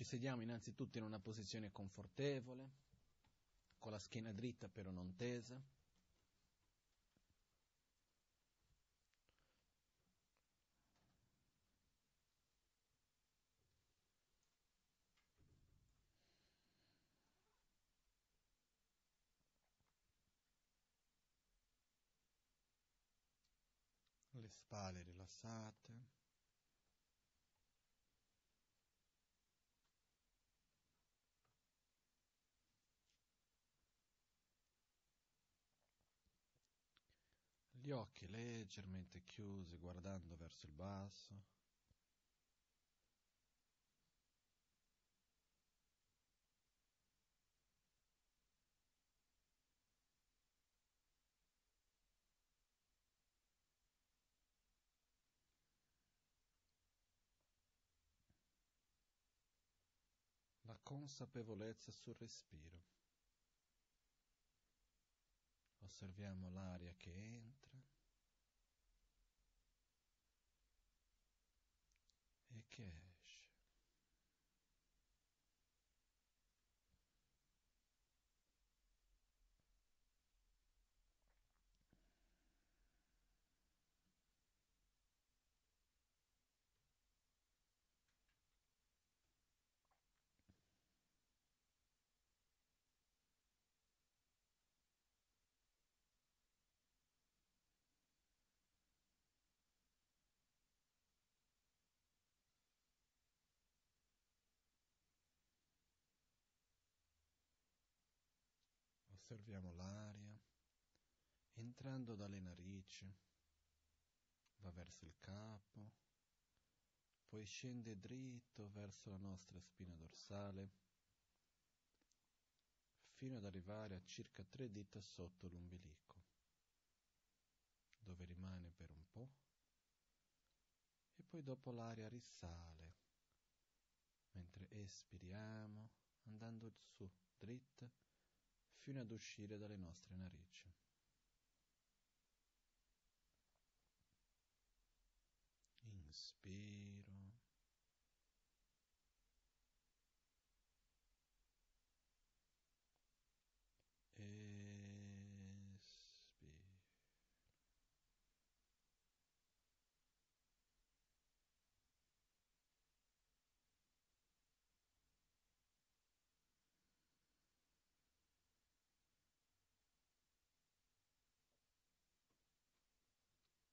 Ci sediamo innanzitutto in una posizione confortevole, con la schiena dritta però non tesa. Le spalle rilassate. Gli occhi leggermente chiusi guardando verso il basso. La consapevolezza sul respiro. Osserviamo l'aria che entra e che esce. Osserviamo l'aria. Entrando dalle narici, va verso il capo, poi scende dritto verso la nostra spina dorsale, fino ad arrivare a circa tre dita sotto l'umbilico, dove rimane per un po', e poi dopo l'aria risale, mentre espiriamo, andando su, dritta, fino ad uscire dalle nostre narici. Inspiro. Espiro.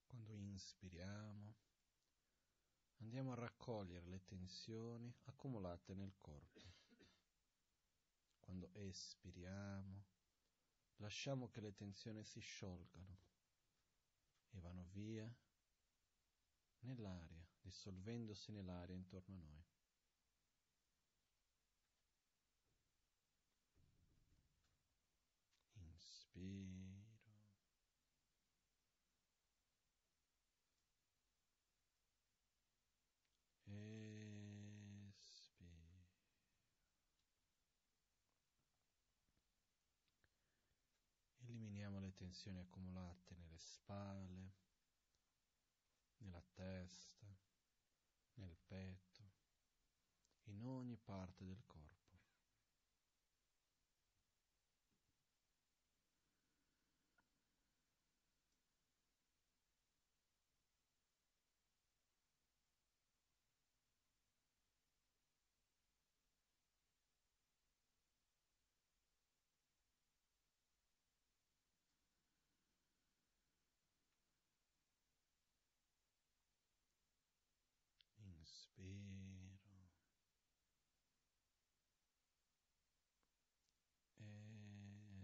Quando inspiriamo, andiamo a raccogliere le tensioni accumulate nel corpo. Quando espiriamo, lasciamo che le tensioni si sciolgano e vanno via nell'aria, dissolvendosi nell'aria intorno a noi. Inspiro. Espiro. Eliminiamo le tensioni accumulate nelle spalle, nella testa, nel petto, in ogni parte del corpo. Inspiro.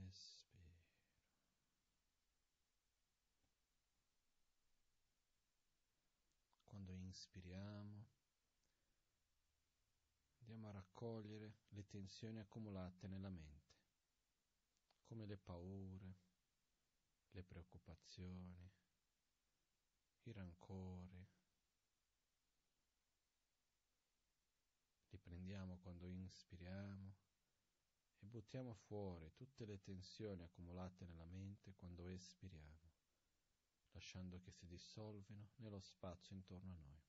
Espiro. Quando inspiriamo, andiamo a raccogliere le tensioni accumulate nella mente, come le paure, le preoccupazioni, i rancori. Li prendiamo quando inspiriamo e buttiamo fuori tutte le tensioni accumulate nella mente quando espiriamo, lasciando che si dissolvino nello spazio intorno a noi.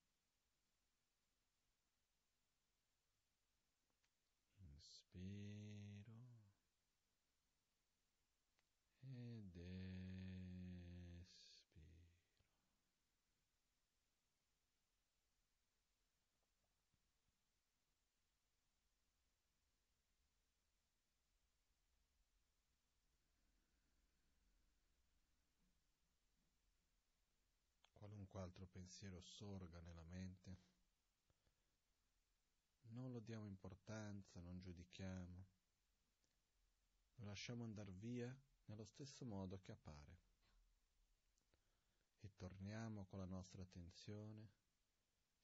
Altro pensiero sorga nella mente, non lo diamo importanza, non giudichiamo, lo lasciamo andare via nello stesso modo che appare. E torniamo con la nostra attenzione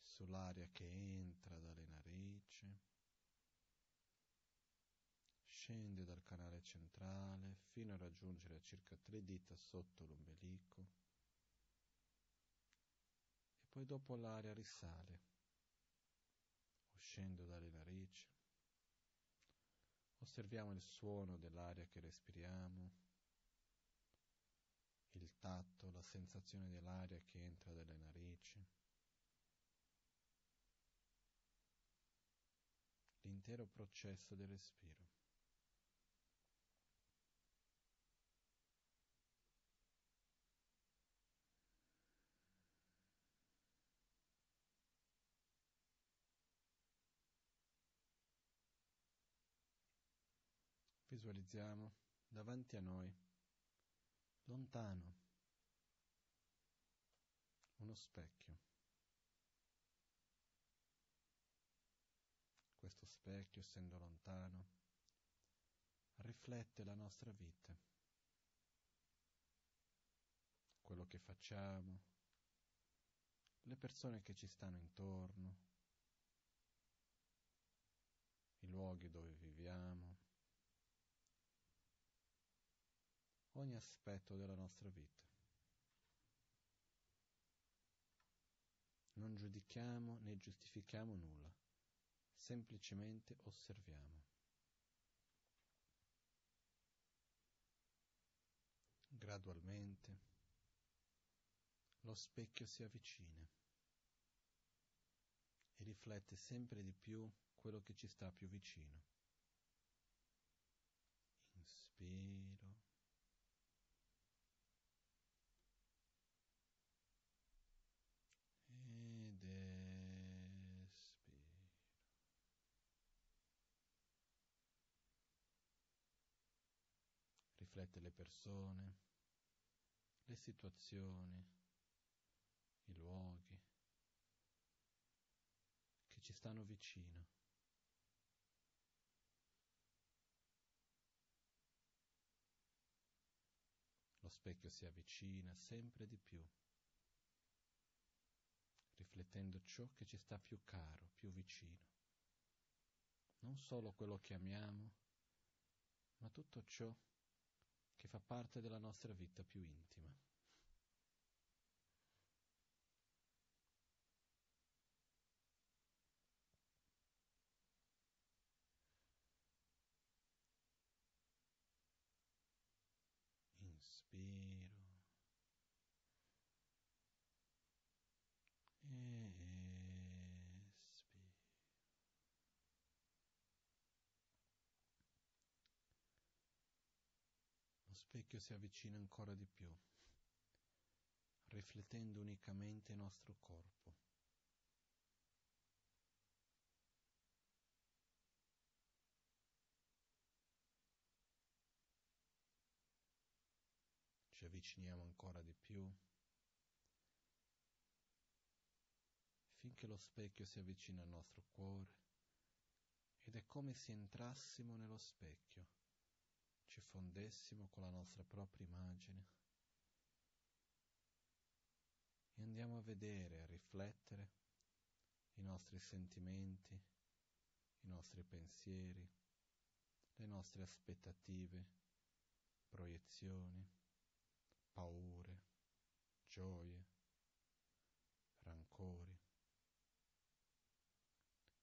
sull'aria che entra dalle narici, scende dal canale centrale fino a raggiungere circa tre dita sotto l'ombelico poi dopo l'aria risale, uscendo dalle narici. Osserviamo il suono dell'aria che respiriamo, il tatto, la sensazione dell'aria che entra dalle narici. L'intero processo del respiro. Visualizziamo davanti a noi, lontano, uno specchio. Questo specchio, essendo lontano, riflette la nostra vita, quello che facciamo, le persone che ci stanno intorno, i luoghi dove viviamo. Ogni aspetto della nostra vita. Non giudichiamo né giustifichiamo nulla, semplicemente osserviamo. Gradualmente lo specchio si avvicina e riflette sempre di più quello che ci sta più vicino. Inspiro. riflette le persone, le situazioni, i luoghi che ci stanno vicino. Lo specchio si avvicina sempre di più, riflettendo ciò che ci sta più caro, più vicino. Non solo quello che amiamo, ma tutto ciò che fa parte della nostra vita più intima. Inspiro. Specchio si avvicina ancora di più, riflettendo unicamente il nostro corpo. Ci avviciniamo ancora di più finché lo specchio si avvicina al nostro cuore ed è come se entrassimo nello specchio ci fondessimo con la nostra propria immagine e andiamo a vedere, a riflettere i nostri sentimenti, i nostri pensieri, le nostre aspettative, proiezioni, paure, gioie, rancori.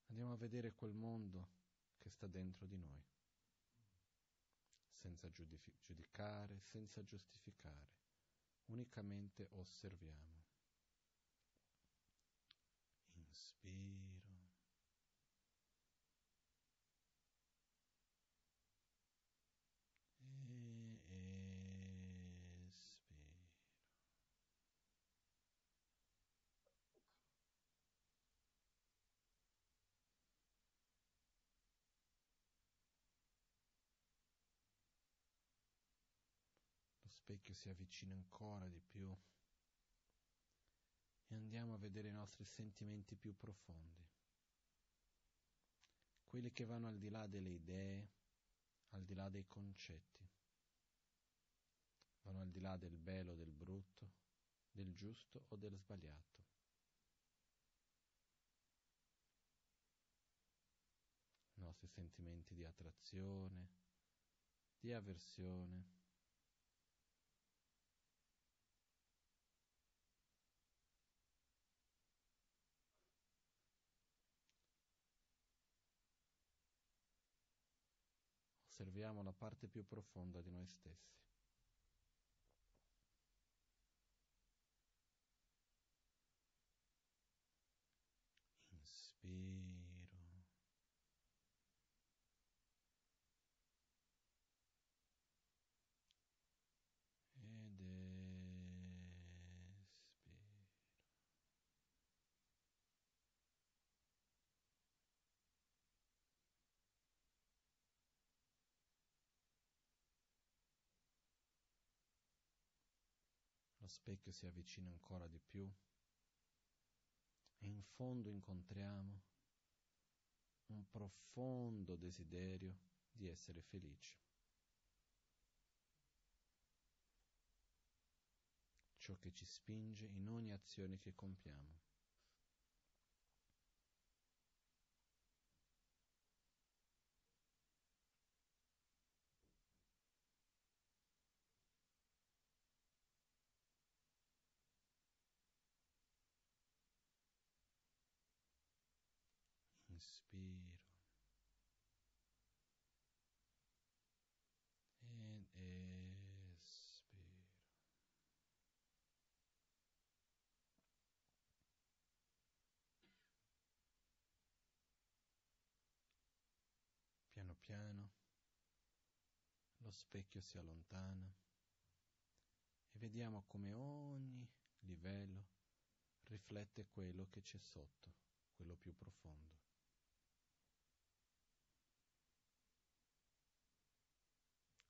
Andiamo a vedere quel mondo che sta dentro di noi senza giudicare, senza giustificare, unicamente osserviamo. Inspiro. Specchio si avvicina ancora di più e andiamo a vedere i nostri sentimenti più profondi, quelli che vanno al di là delle idee, al di là dei concetti, vanno al di là del bello o del brutto, del giusto o del sbagliato. I nostri sentimenti di attrazione, di avversione, osserviamo la parte più profonda di noi stessi. Lo specchio si avvicina ancora di più e in fondo incontriamo un profondo desiderio di essere felici. Ciò che ci spinge in ogni azione che compiamo. Inspiro. Ed espiro. Piano piano lo specchio si allontana e vediamo come ogni livello riflette quello che c'è sotto, quello più profondo.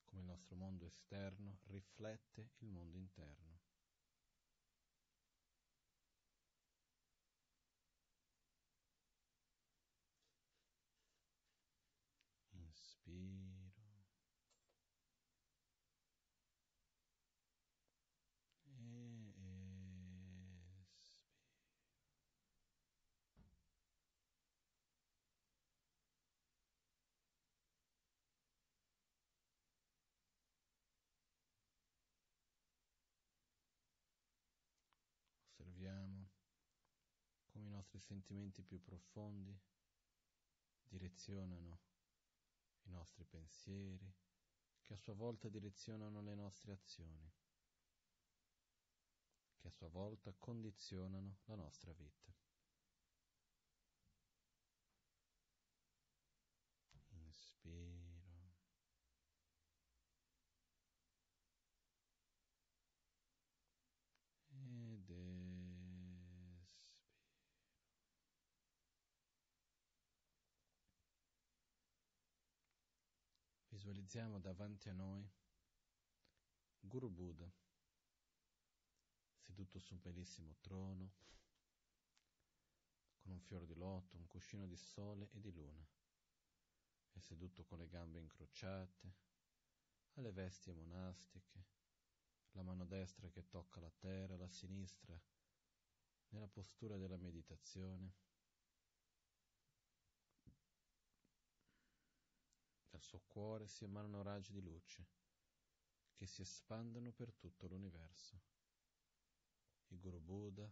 Come il nostro mondo esterno riflette il mondo interno. Inspiro. Osserviamo come i nostri sentimenti più profondi direzionano i nostri pensieri, che a sua volta direzionano le nostre azioni, che a sua volta condizionano la nostra vita. Inspiro. Ed espiro. Visualizziamo davanti a noi Guru Buddha, seduto su un bellissimo trono, con un fior di loto, un cuscino di sole e di luna. È seduto con le gambe incrociate, ha le vesti monastiche, la mano destra che tocca la terra, la sinistra nella postura della meditazione. Dal suo cuore si emanano raggi di luce che si espandono per tutto l'universo. Il Guru Buddha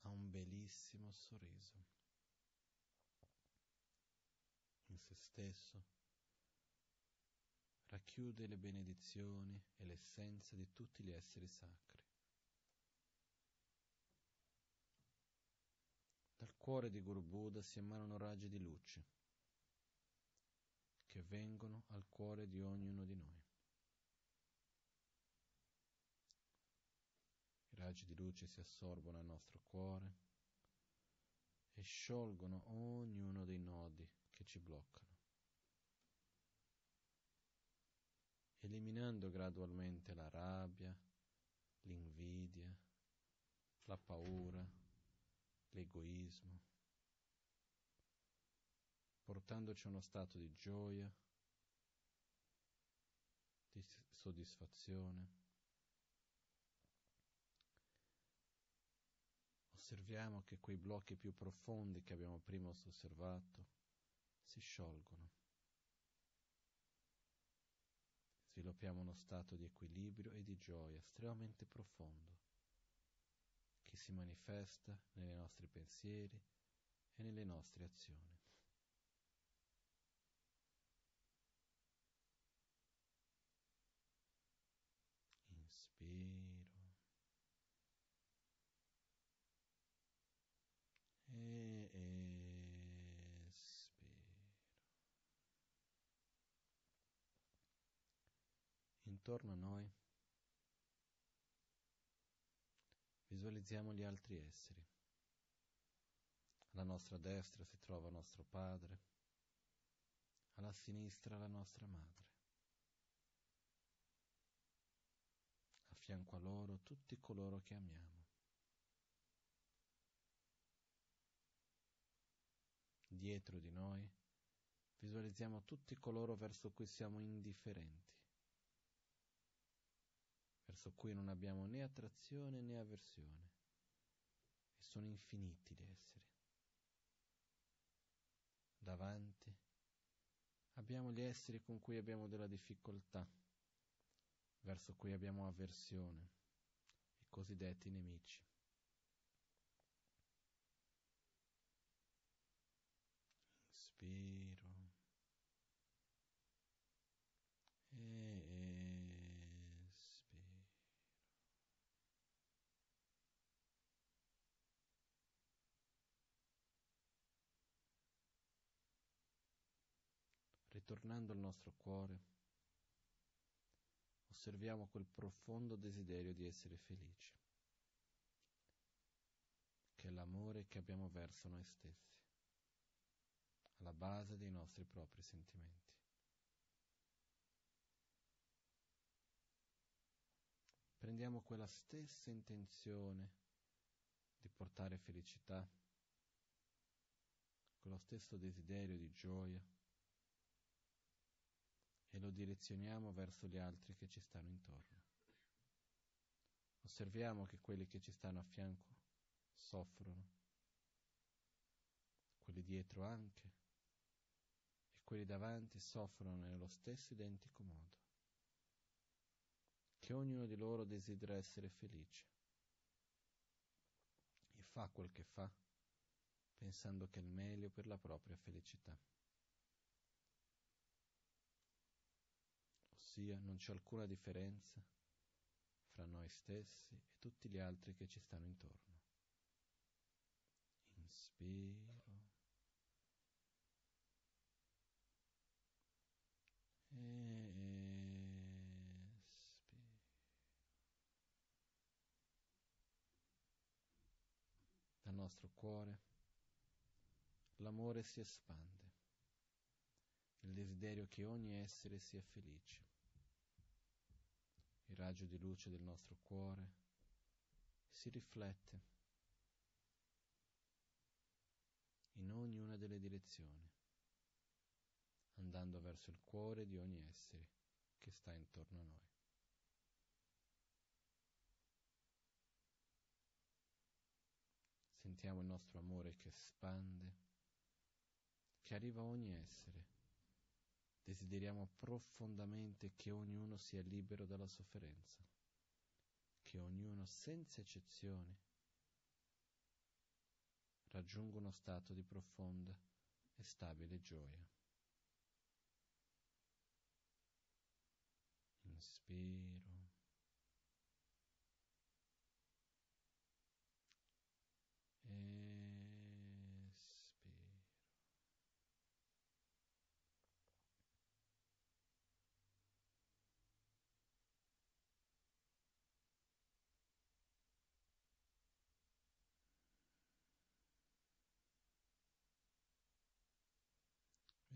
ha un bellissimo sorriso. In se stesso racchiude le benedizioni e l'essenza di tutti gli esseri sacri. Dal cuore di Guru Buddha si emanano raggi di luce che vengono al cuore di ognuno di noi. I raggi di luce si assorbono al nostro cuore e sciolgono ognuno dei nodi che ci bloccano, eliminando gradualmente la rabbia, l'invidia, la paura, l'egoismo, portandoci a uno stato di gioia, di soddisfazione. Osserviamo che quei blocchi più profondi che abbiamo prima osservato si sciolgono. Sviluppiamo uno stato di equilibrio e di gioia estremamente profondo che si manifesta nei nostri pensieri e nelle nostre azioni. Inspiro e espiro. Intorno a noi Visualizziamo gli altri esseri. Alla nostra destra si trova nostro padre, alla sinistra la nostra madre. A fianco a loro tutti coloro che amiamo. Dietro di noi visualizziamo tutti coloro verso cui siamo indifferenti verso cui non abbiamo né attrazione né avversione. E sono infiniti gli esseri. Davanti abbiamo gli esseri con cui abbiamo della difficoltà, verso cui abbiamo avversione, i cosiddetti nemici. Inspiro. Ritornando al nostro cuore, osserviamo quel profondo desiderio di essere felici, che è l'amore che abbiamo verso noi stessi, alla base dei nostri propri sentimenti. Prendiamo quella stessa intenzione di portare felicità, quello stesso desiderio di gioia, e lo direzioniamo verso gli altri che ci stanno intorno. Osserviamo che quelli che ci stanno a fianco soffrono, quelli dietro anche, e quelli davanti soffrono nello stesso identico modo, che ognuno di loro desidera essere felice e fa quel che fa pensando che è il meglio per la propria felicità. Ossia non c'è alcuna differenza fra noi stessi e tutti gli altri che ci stanno intorno. Inspiro. E espiro. Dal nostro cuore l'amore si espande, il desiderio che ogni essere sia felice il raggio di luce del nostro cuore si riflette in ognuna delle direzioni, andando verso il cuore di ogni essere che sta intorno a noi. Sentiamo il nostro amore che espande, che arriva a ogni essere desideriamo profondamente che ognuno sia libero dalla sofferenza, che ognuno senza eccezione raggiunga uno stato di profonda e stabile gioia. Inspiro.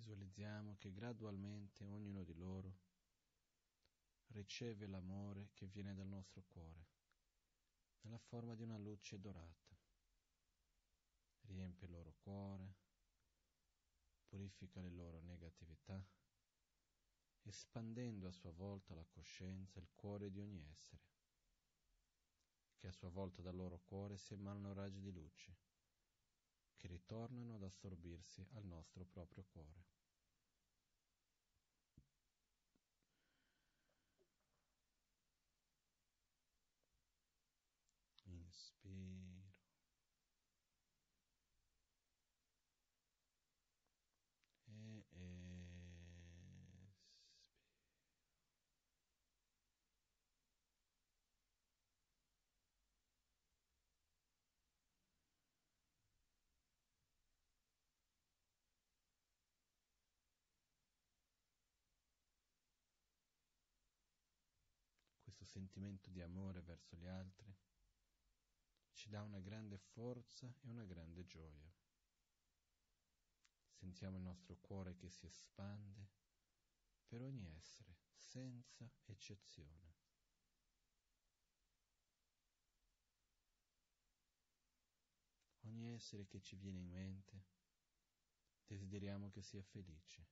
Visualizziamo che gradualmente ognuno di loro riceve l'amore che viene dal nostro cuore, nella forma di una luce dorata. riempie il loro cuore, purifica le loro negatività, espandendo a sua volta la coscienza, il cuore di ogni essere, che a sua volta dal loro cuore si emanano raggi di luce, che ritornano ad assorbirsi al nostro proprio cuore. Inspiro. E espiro. Questo sentimento di amore verso gli altri ci dà una grande forza e una grande gioia. Sentiamo il nostro cuore che si espande per ogni essere, senza eccezione. Ogni essere che ci viene in mente, desideriamo che sia felice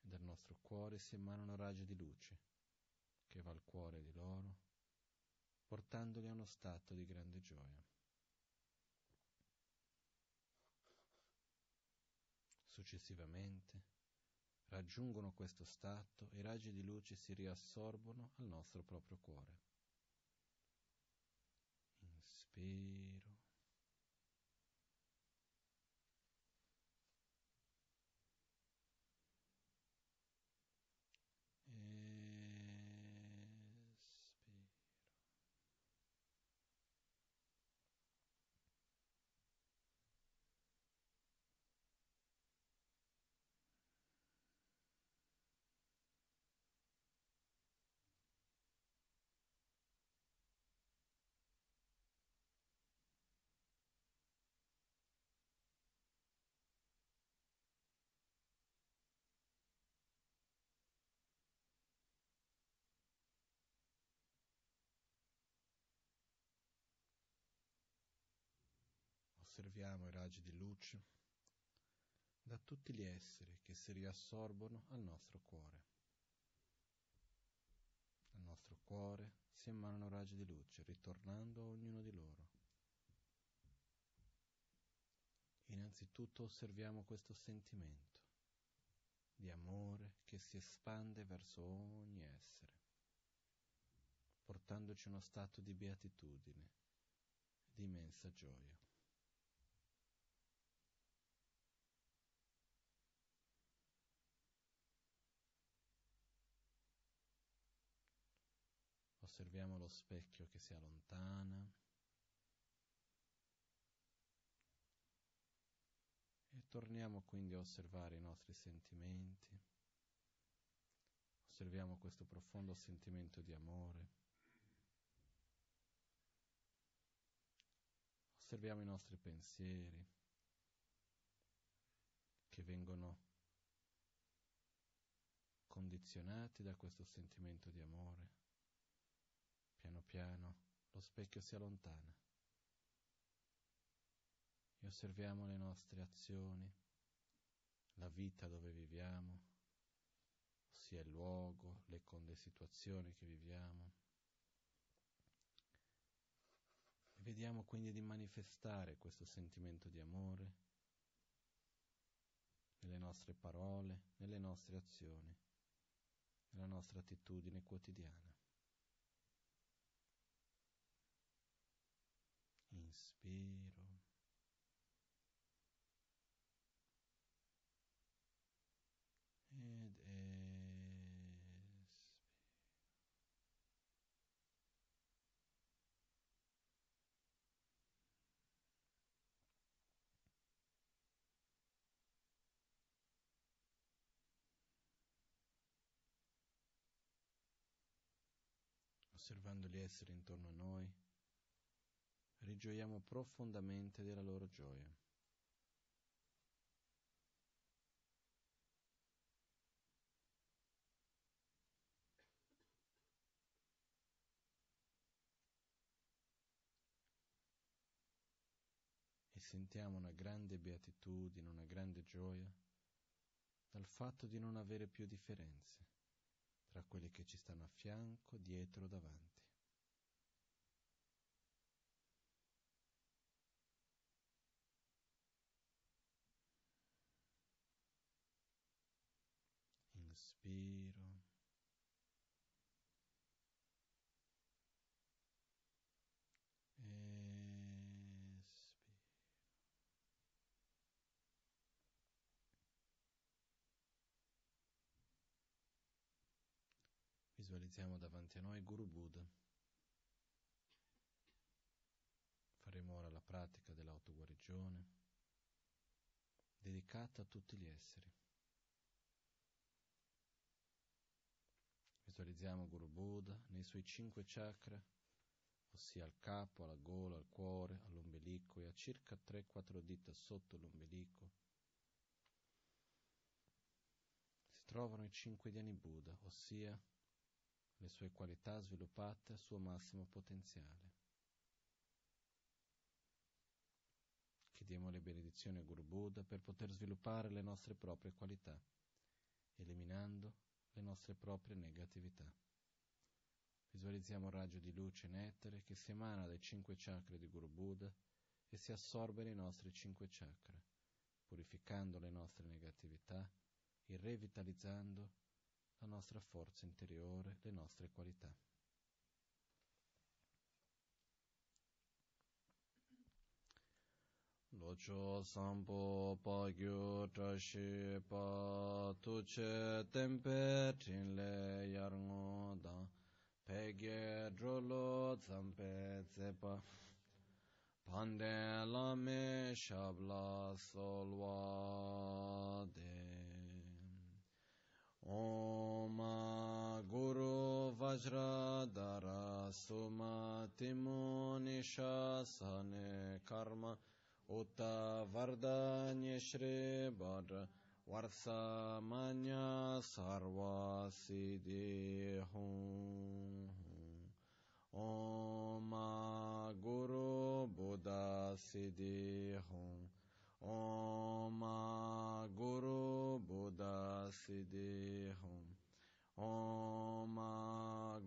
e dal nostro cuore si emanano raggi di luce che va al cuore di loro portandoli a uno stato di grande gioia. Successivamente raggiungono questo stato e i raggi di luce si riassorbono al nostro proprio cuore. Inspiro. Osserviamo i raggi di luce da tutti gli esseri che si riassorbono al nostro cuore. Al nostro cuore si emanano raggi di luce, ritornando a ognuno di loro. Innanzitutto osserviamo questo sentimento di amore che si espande verso ogni essere, portandoci uno stato di beatitudine, di immensa gioia. Osserviamo lo specchio che si allontana e torniamo quindi a osservare i nostri sentimenti. Osserviamo questo profondo sentimento di amore. Osserviamo i nostri pensieri che vengono condizionati da questo sentimento di amore. Piano piano lo specchio si allontana e osserviamo le nostre azioni, la vita dove viviamo, ossia il luogo, le, le situazioni che viviamo. E vediamo quindi di manifestare questo sentimento di amore nelle nostre parole, nelle nostre azioni, nella nostra attitudine quotidiana. Inspiro. Ed espiro. Osservando gli esseri intorno a noi rigioiamo profondamente della loro gioia. E sentiamo una grande beatitudine, una grande gioia dal fatto di non avere più differenze tra quelli che ci stanno a fianco, dietro, davanti. Inspiro. Visualizziamo davanti a noi Guru Buddha. Faremo ora la pratica dell'autoguarigione dedicata a tutti gli esseri. Visualizziamo Guru Buddha nei suoi cinque chakra, ossia al capo, alla gola, al cuore, all'ombelico e a circa 3-4 dita sotto l'ombelico. Si trovano i cinque diani Buddha, ossia le sue qualità sviluppate al suo massimo potenziale. Chiediamo le benedizioni a Guru Buddha per poter sviluppare le nostre proprie qualità, eliminando le nostre proprie negatività. Visualizziamo un raggio di luce nettere che si emana dai cinque chakra di Guru Buddha e si assorbe nei nostri cinque chakra, purificando le nostre negatività e revitalizzando la nostra forza interiore, le nostre qualità. locho sampo pagyo trashi pa tuche tempe trinle yarngo dang pege drolo tsampe tsepa. Pande lame shabla solwa de. Oma guru vajra dara suma timoni shasane karma. Uta Vardanya Shri Bhadra Varsa Manya Sarva Siddhi Om Guru Buddha Siddhi Om Guru Buddha Siddhi Om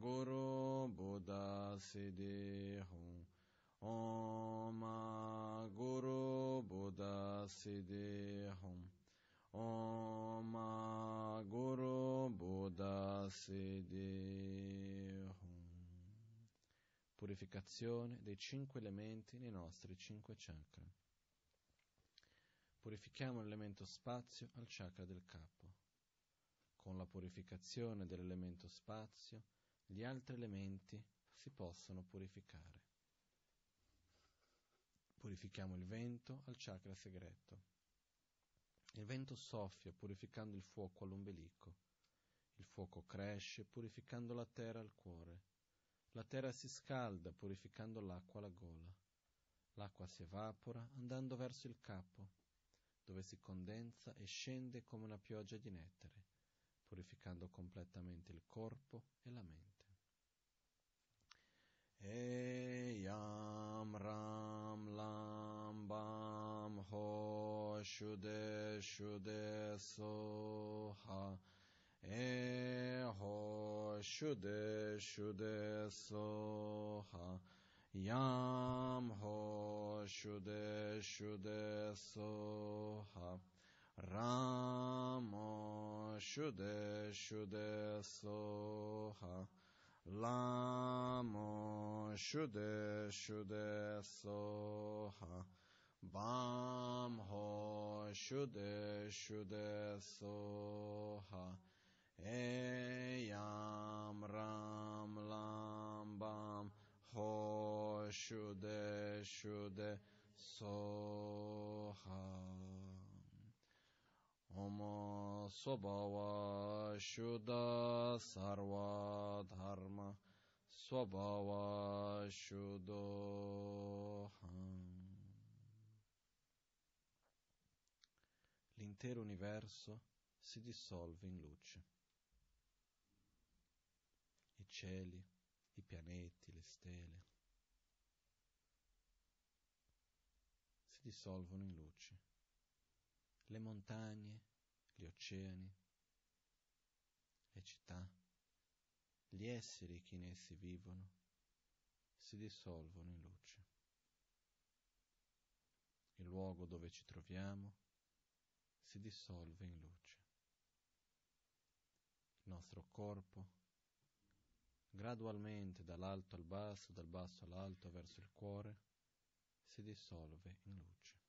Guru Buddha Siddhi Om Guru Buddha Siddhi Om Guru Buddha Siddhi Purificazione dei cinque elementi nei nostri cinque chakra. Purifichiamo l'elemento spazio al chakra del capo. Con la purificazione dell'elemento spazio, gli altri elementi si possono purificare. Purifichiamo il vento al chakra segreto. Il vento soffia purificando il fuoco all'ombelico. Il fuoco cresce purificando la terra al cuore. La terra si scalda purificando l'acqua alla gola. L'acqua si evapora andando verso il capo dove si condensa e scende come una pioggia di nettere, purificando completamente il corpo e la mente. Shude Shude Soha E Ho Shude Shude Soha Yam ho shude shude soha Ramo shude shude soha Lamo shude shude soha Bam ho shude shude soha Eyam ram lam bam ho shude shude soha. Om Swabhava Shuddha Sarva Dharma Swabhava Shuddhoham L'intero universo si dissolve in luce. I cieli, i pianeti, le stelle. Si dissolvono in luce. Le montagne, gli oceani, le città, gli esseri che in essi vivono, si dissolvono in luce. Il luogo dove ci troviamo si dissolve in luce. Il nostro corpo, gradualmente dall'alto al basso, dal basso all'alto verso il cuore, si dissolve in luce.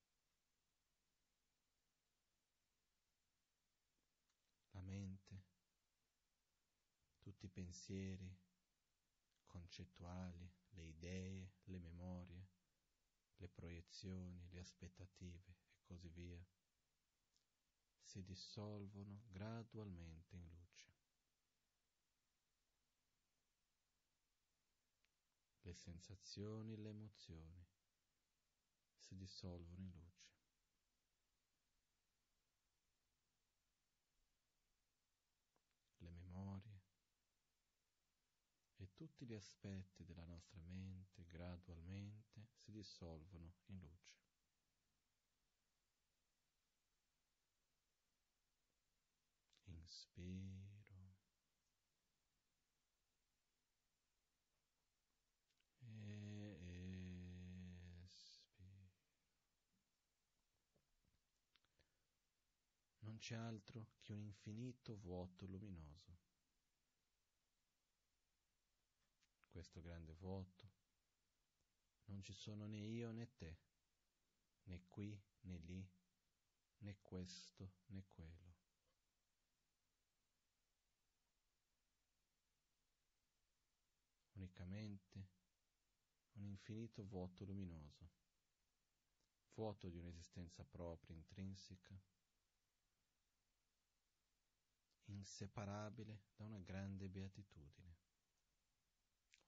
La mente, tutti i pensieri concettuali, le idee, le memorie, le proiezioni, le aspettative e così via, si dissolvono gradualmente in luce. Le sensazioni, le emozioni si dissolvono in luce. Le memorie e tutti gli aspetti della nostra mente gradualmente si dissolvono in luce. Inspiro. non c'è altro che un infinito vuoto luminoso. Questo grande vuoto non ci sono né io né te, né qui né lì, né questo né quello. Unicamente un infinito vuoto luminoso, vuoto di un'esistenza propria, intrinseca, inseparabile da una grande beatitudine.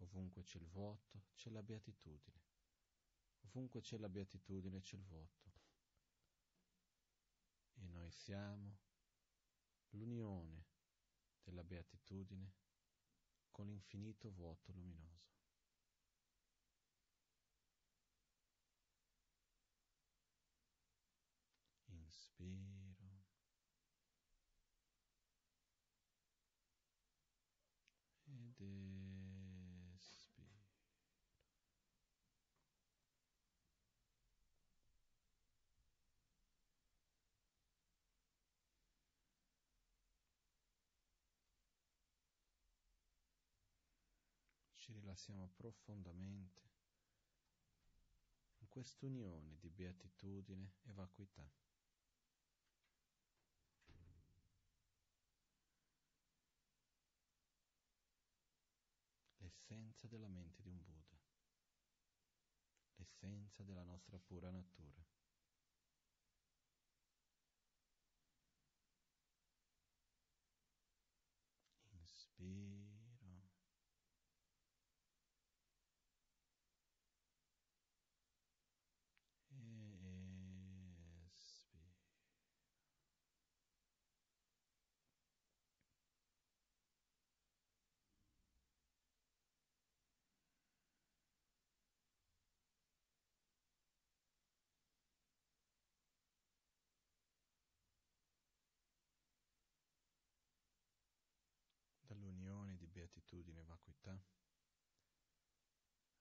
Ovunque c'è il vuoto, c'è la beatitudine. Ovunque c'è la beatitudine, c'è il vuoto. E noi siamo l'unione della beatitudine con l'infinito vuoto luminoso. Inspira. ed espiro. Ci rilassiamo profondamente in quest'unione di beatitudine e vacuità. L'essenza della mente di un Buddha, l'essenza della nostra pura natura. Inspira. Beatitudine vacuità,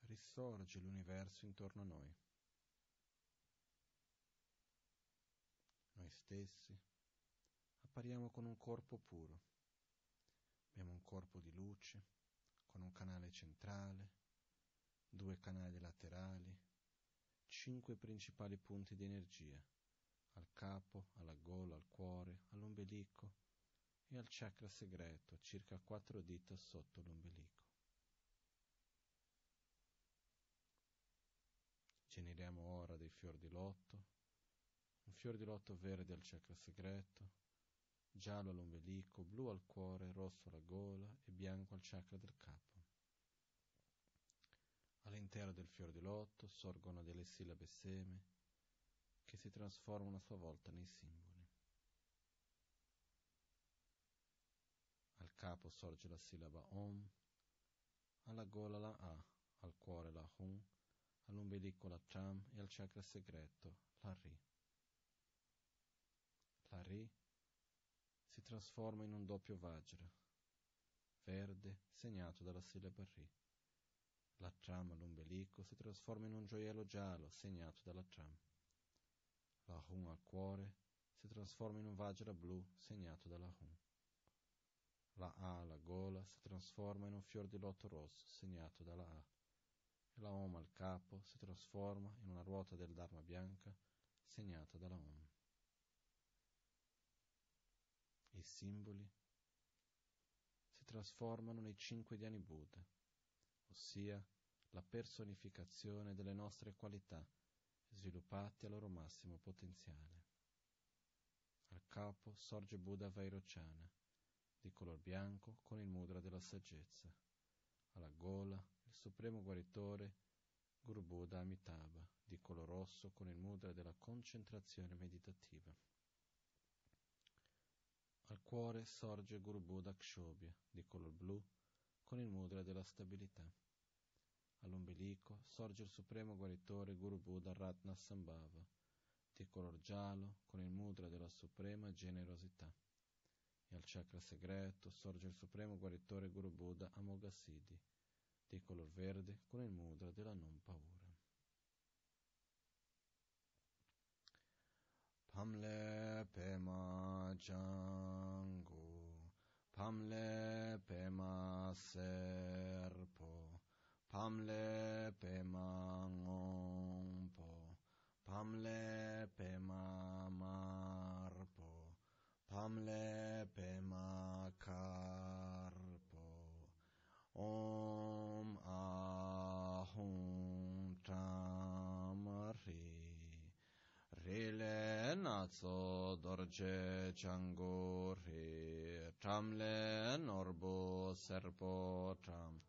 risorge l'universo intorno a noi. Noi stessi appariamo con un corpo puro. Abbiamo un corpo di luce, con un canale centrale, due canali laterali, cinque principali punti di energia, al capo, alla gola, al cuore, all'ombelico, e al chakra segreto, circa quattro dita sotto l'ombelico. Generiamo ora dei fior di lotto, un fior di lotto verde al chakra segreto, giallo all'ombelico, blu al cuore, rosso alla gola e bianco al chakra del capo. All'interno del fior di lotto sorgono delle sillabe seme che si trasformano a sua volta nei simboli. Capo sorge la sillaba Om, alla gola la A, al cuore la Hum, all'ombelico la Cham e al chakra segreto la Ri. La Ri si trasforma in un doppio Vajra, verde segnato dalla sillaba Ri. La Tram all'ombelico si trasforma in un gioiello giallo segnato dalla Tram. La Hun al cuore si trasforma in un Vajra blu segnato dalla Hun. La A alla gola si trasforma in un fior di lotto rosso segnato dalla A. E la Om al capo si trasforma in una ruota del Dharma bianca segnata dalla Om. I simboli si trasformano nei cinque Dhyani Buddha, ossia la personificazione delle nostre qualità sviluppate al loro massimo potenziale. Al capo sorge Buddha Vairocana, di color bianco con il mudra della saggezza. Alla gola il supremo guaritore Guru Buddha Amitabha, di color rosso con il mudra della concentrazione meditativa. Al cuore sorge Guru Buddha Kshobhya, di color blu, con il mudra della stabilità. All'ombelico sorge il supremo guaritore Guru Buddha Ratna Sambhava, di color giallo, con il mudra della suprema generosità. E al chakra segreto sorge il supremo guaritore Guru Buddha Amoghasiddhi, di color verde, con il mudra della non paura. Pamle Pema Jangu, Pamle Pema Serpo, Pamle Pema Ngompo, Pamle Pema Marpo, Pamle Pema Karpo, Om Ahum Tamri. Rile natso dorje chango re, tramle norbo serpo tram,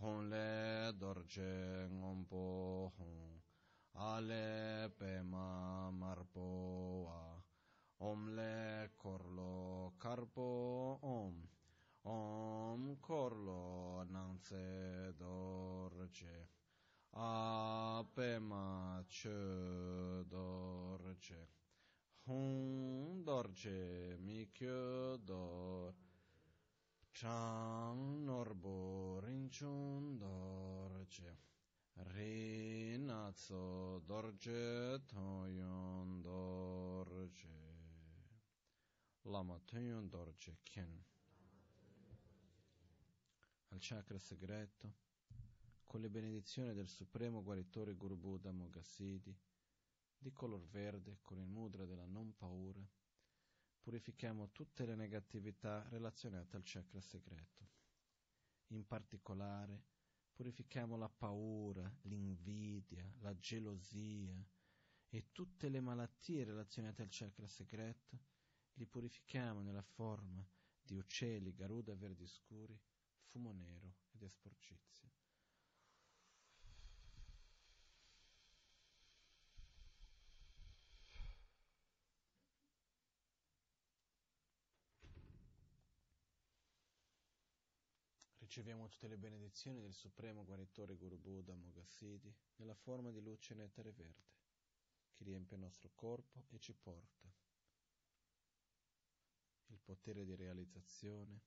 honle dorje ngompo hon, ale pema korlo nangse dorje. Apema che dorje. Hun dorje mikyo dor. Chang norbo rinchun dorje. Rinatso dorje toyon dorje. Lama toyon dorje ken. Al chakra segreto con le benedizioni del supremo guaritore Guru Buddha Mogassidi, di color verde con il mudra della non paura, purifichiamo tutte le negatività relazionate al chakra segreto. In particolare, purifichiamo la paura, l'invidia, la gelosia e tutte le malattie relazionate al chakra segreto, li purifichiamo nella forma di uccelli, garuda verdi scuri, fumo nero ed esporcizia. Riceviamo tutte le benedizioni del Supremo Guaritore Guru Buddha Mogassidi nella forma di luce nettare verde, che riempie il nostro corpo e ci porta. Il potere di realizzazione,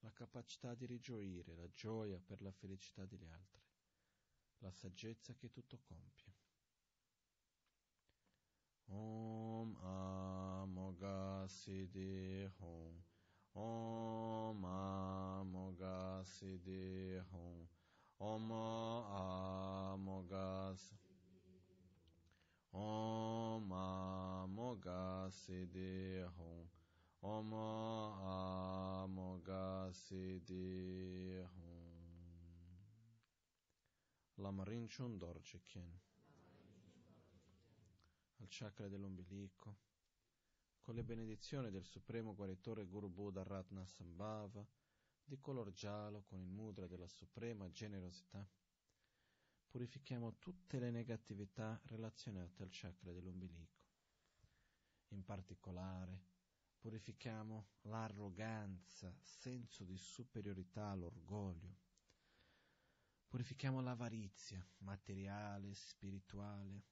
la capacità di rigioire, la gioia per la felicità degli altri, la saggezza che tutto compie. Om Amogassidi Hom. Om Amoghasiddhi Hum. Om Amoghasiddhi Om Amoghasiddhi Hum. Om Amoghasiddhi Hum. Lamarinchun Dorje Kien. Al chakra dell'ombelico con le benedizioni del supremo guaritore Guru Buddha Ratna Sambhava, di color giallo con il mudra della suprema generosità, purifichiamo tutte le negatività relazionate al chakra dell'ombelico. In particolare, purifichiamo l'arroganza, senso di superiorità, l'orgoglio. Purifichiamo l'avarizia materiale, spirituale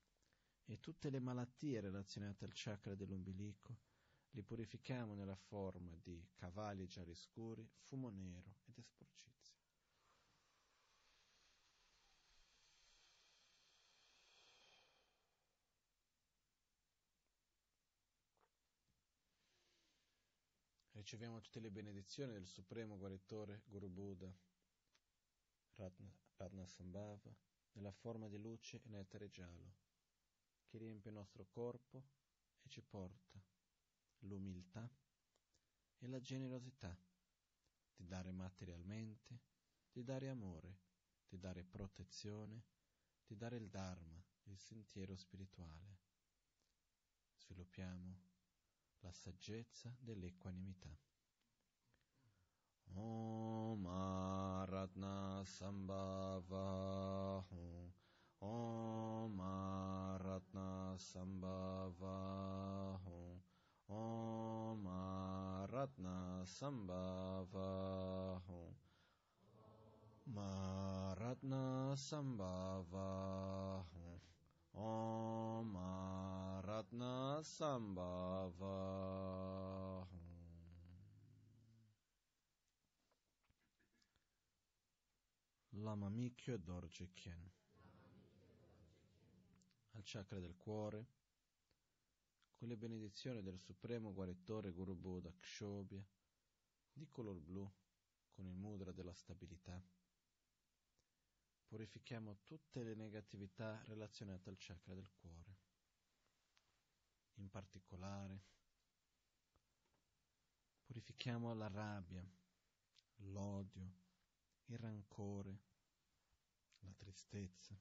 e tutte le malattie relazionate al chakra dell'ombelico li purifichiamo nella forma di cavalli gialli scuri, fumo nero ed esporcizia. Riceviamo tutte le benedizioni del Supremo Guaritore Guru Buddha, Ratna, Ratna Sambhava, nella forma di luce e nettare giallo, che riempie il nostro corpo e ci porta l'umiltà e la generosità di dare materialmente, di dare amore, di dare protezione, di dare il Dharma, il sentiero spirituale. Sviluppiamo la saggezza dell'equanimità. Om Aratna Sambhavahu. Om Aratna Sambhavahu. Om Aratna Sambhavahu. Maratna Sambhavahu Om Ratna Sambhava. Lama Mikyo Dorje Kien. Al chakra del cuore con le benedizioni del supremo guaritore Guru Buddha Kshobhya di color blu con il mudra della stabilità purifichiamo tutte le negatività relazionate al chakra del cuore. In particolare, purifichiamo la rabbia, l'odio, il rancore, la tristezza,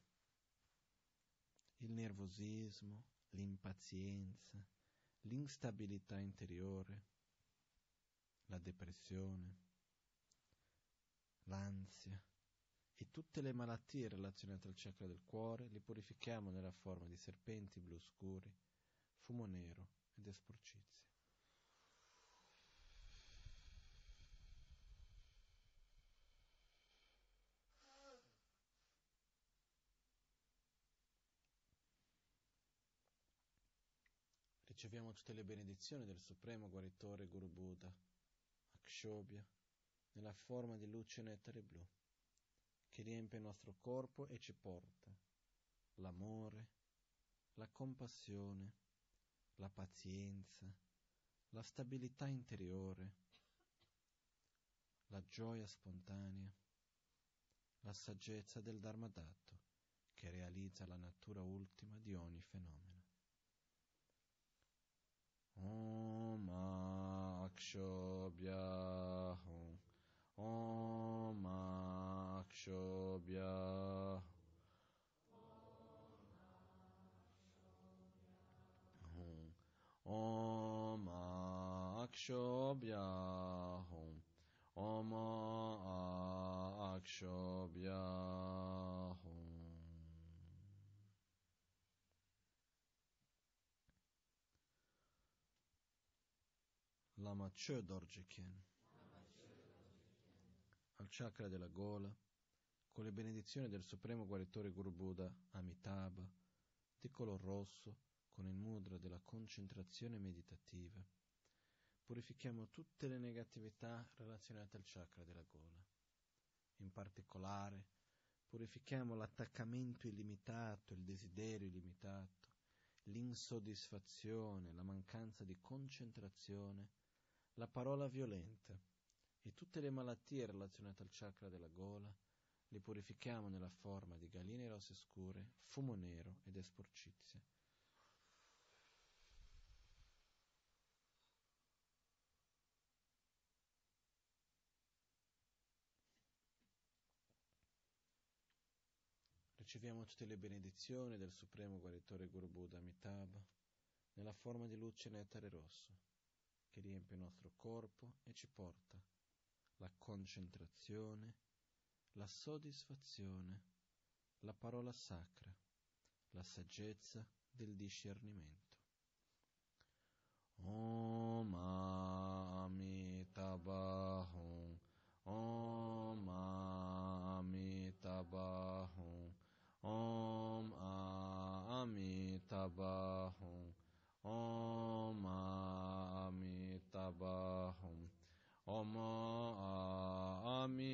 il nervosismo, l'impazienza, l'instabilità interiore, la depressione, l'ansia, e tutte le malattie relazionate al chakra del cuore li purifichiamo nella forma di serpenti blu scuri, fumo nero ed esporcizia. Riceviamo tutte le benedizioni del Supremo Guaritore Guru Buddha, Akshobhya, nella forma di luce nettare blu che riempie il nostro corpo e ci porta l'amore, la compassione, la pazienza, la stabilità interiore, la gioia spontanea, la saggezza del Dharmadatta che realizza la natura ultima di ogni fenomeno. Om Akshobhya Om Akshobhya Om Akshobhya Om Akshobhya Lama Chödorjikin al chakra della gola, con le benedizioni del supremo guaritore Guru Buddha Amitabha, di color rosso, con il mudra della concentrazione meditativa, purifichiamo tutte le negatività relazionate al chakra della gola. In particolare, purifichiamo l'attaccamento illimitato, il desiderio illimitato, l'insoddisfazione, la mancanza di concentrazione, la parola violenta e tutte le malattie relazionate al chakra della gola li purifichiamo nella forma di galline rosse scure, fumo nero ed esporcizia. Riceviamo tutte le benedizioni del Supremo Guaritore Guru Buddha Amitabha nella forma di luce nettare rosso che riempie il nostro corpo e ci porta la concentrazione, la soddisfazione, la parola sacra, la saggezza del discernimento. Om Amitabha Om Amitabha Om Amitabha Amitabham Om Amitabham Om Amitabham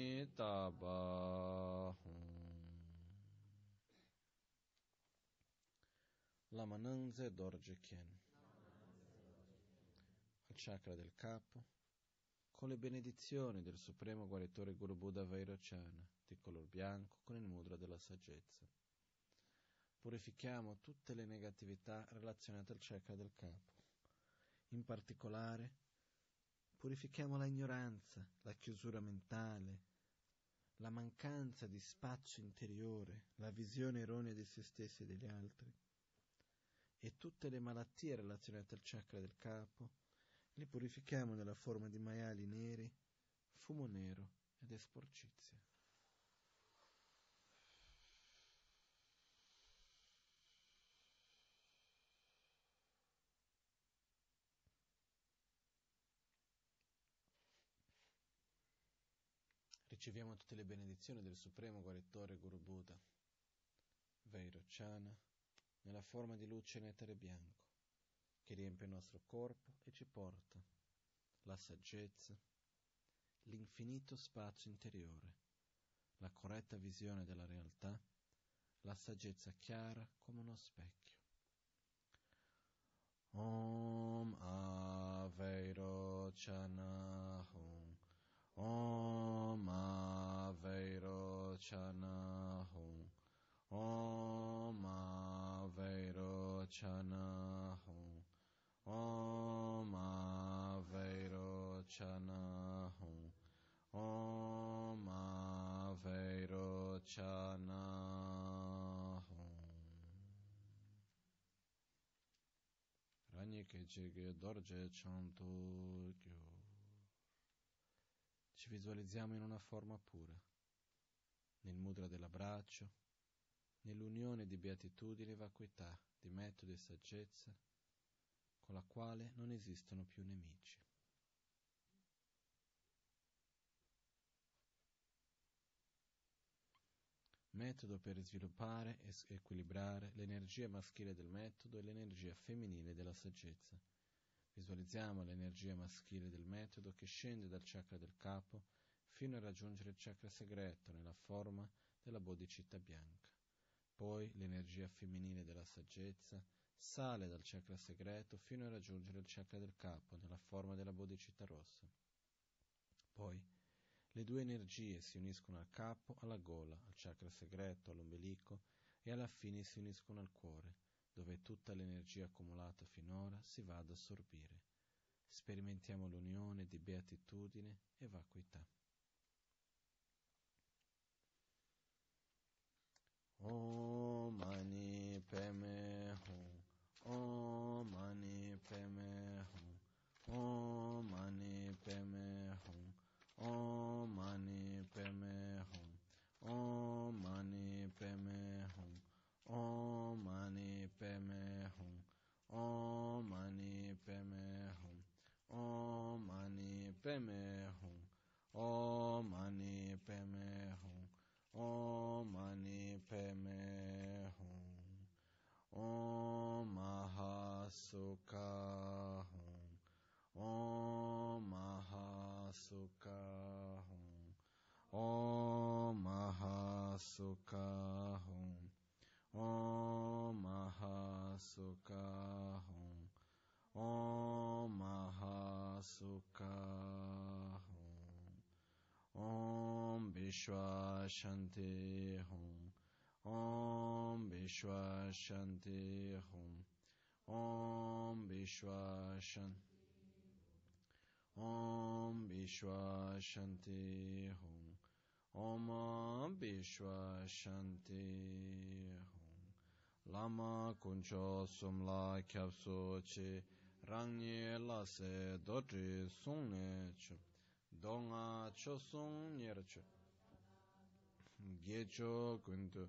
Lama Nanze Dorje Kien al chakra del capo con le benedizioni del supremo guaritore Guru Buddha Vairocana di color bianco con il mudra della saggezza. Purifichiamo tutte le negatività relazionate al chakra del capo. In particolare, purifichiamo la ignoranza, la chiusura mentale, la mancanza di spazio interiore, la visione erronea di se stessi e degli altri e tutte le malattie relazionate al chakra del capo, li purifichiamo nella forma di maiali neri, fumo nero ed esporcizia. Riceviamo tutte le benedizioni del Supremo Guaritore Guru Buddha, Vairocana, nella forma di luce nettare bianco, che riempie il nostro corpo e ci porta la saggezza, l'infinito spazio interiore, la corretta visione della realtà, la saggezza chiara come uno specchio. Om Aveiro Chanahum Om Aveiro Chanahum Om Aveiro Chanahum Om Aveiro Chanahum Om Aveiro Chanahum Ragni che Chege Dorje Chantu Gyo Visualizziamo in una forma pura, nel mudra dell'abbraccio, nell'unione di beatitudine e vacuità, di metodo e saggezza, con la quale non esistono più nemici. Metodo per sviluppare e equilibrare l'energia maschile del metodo e l'energia femminile della saggezza. Visualizziamo l'energia maschile del metodo che scende dal chakra del capo fino a raggiungere il chakra segreto nella forma della bodhicitta bianca. Poi l'energia femminile della saggezza sale dal chakra segreto fino a raggiungere il chakra del capo nella forma della bodhicitta rossa. Poi le due energie si uniscono al capo, alla gola, al chakra segreto, all'ombelico e alla fine si uniscono al cuore, dove tutta l'energia accumulata finora si va ad assorbire. Sperimentiamo l'unione di beatitudine e vacuità. Om Mani Peme Hum. Om Mani Peme Hum. Om Mani Peme Hum. Om Mani Peme Hum. Om Mani Peme Hum. Om Mani पे मैं हूँ। ओम मणि पे मैं हूँ। ओम मणि पे मैं हूँ। ओम मणि पे मैं हूँ। ओम मणि पे मैं हूँ। ओम महासुखा हूँ। ओम महासुखा हूँ। ओम महासुखा ओम महासुकाहं ओम महासुकाहं ओम विश्वासन्ते हूं ओम विश्वासन्ते हूं ओम विश्वासन ओम विश्वासन्ते हूं ओम विश्वासन्ते हूं lama kuncho sumla kyabsu chi rangye lase dodri sungne chu. Donga cho sung nyer chu. Gecho kuntu.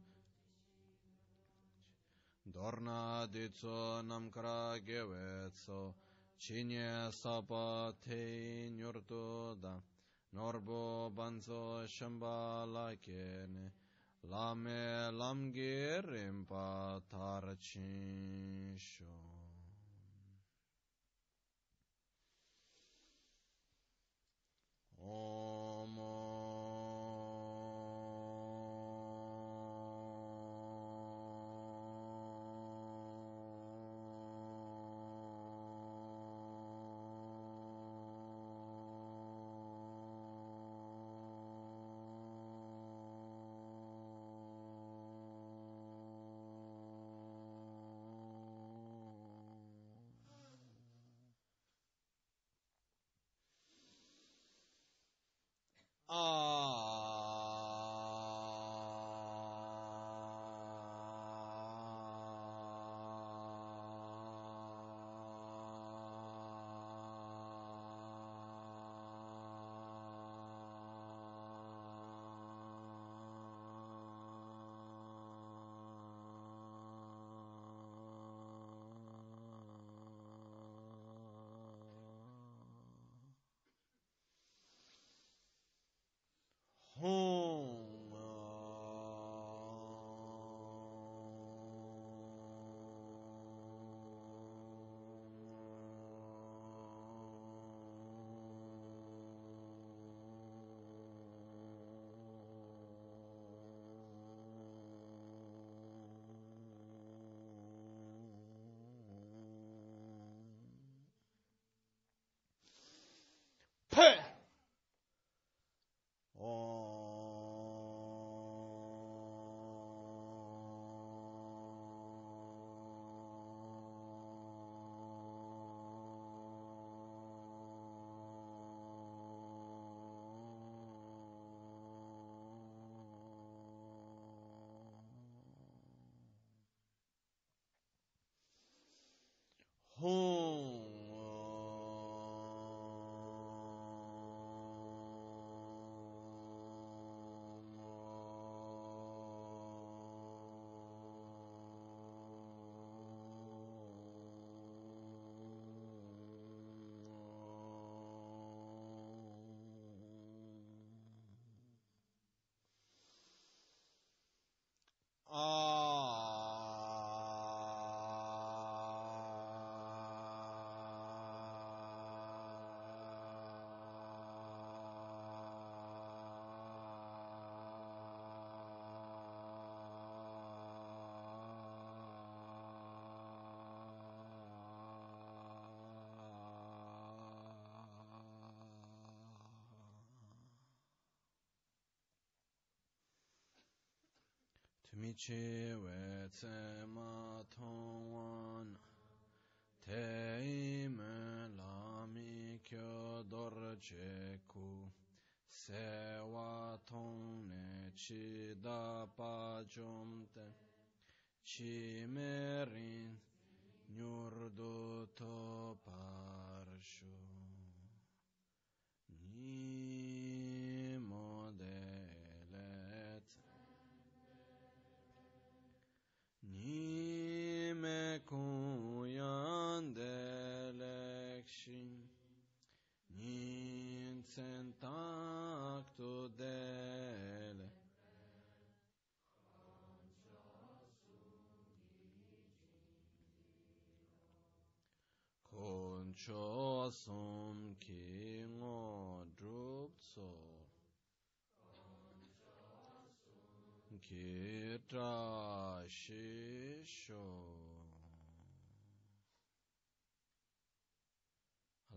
Dorna ditso namkara gevetso chinye sapa te nyurtu da. Norbo banzo shambala kene lame lamge rinpa tarachin shon. Om 啊、home. Sho. mi ma tong wan te mi kyo dor ku se wa ne chi da pa chom te chi me rin nyur to par shu kuyan delekshin nin sen takto dele. Koncho sum ki ngo drup so ki tra shi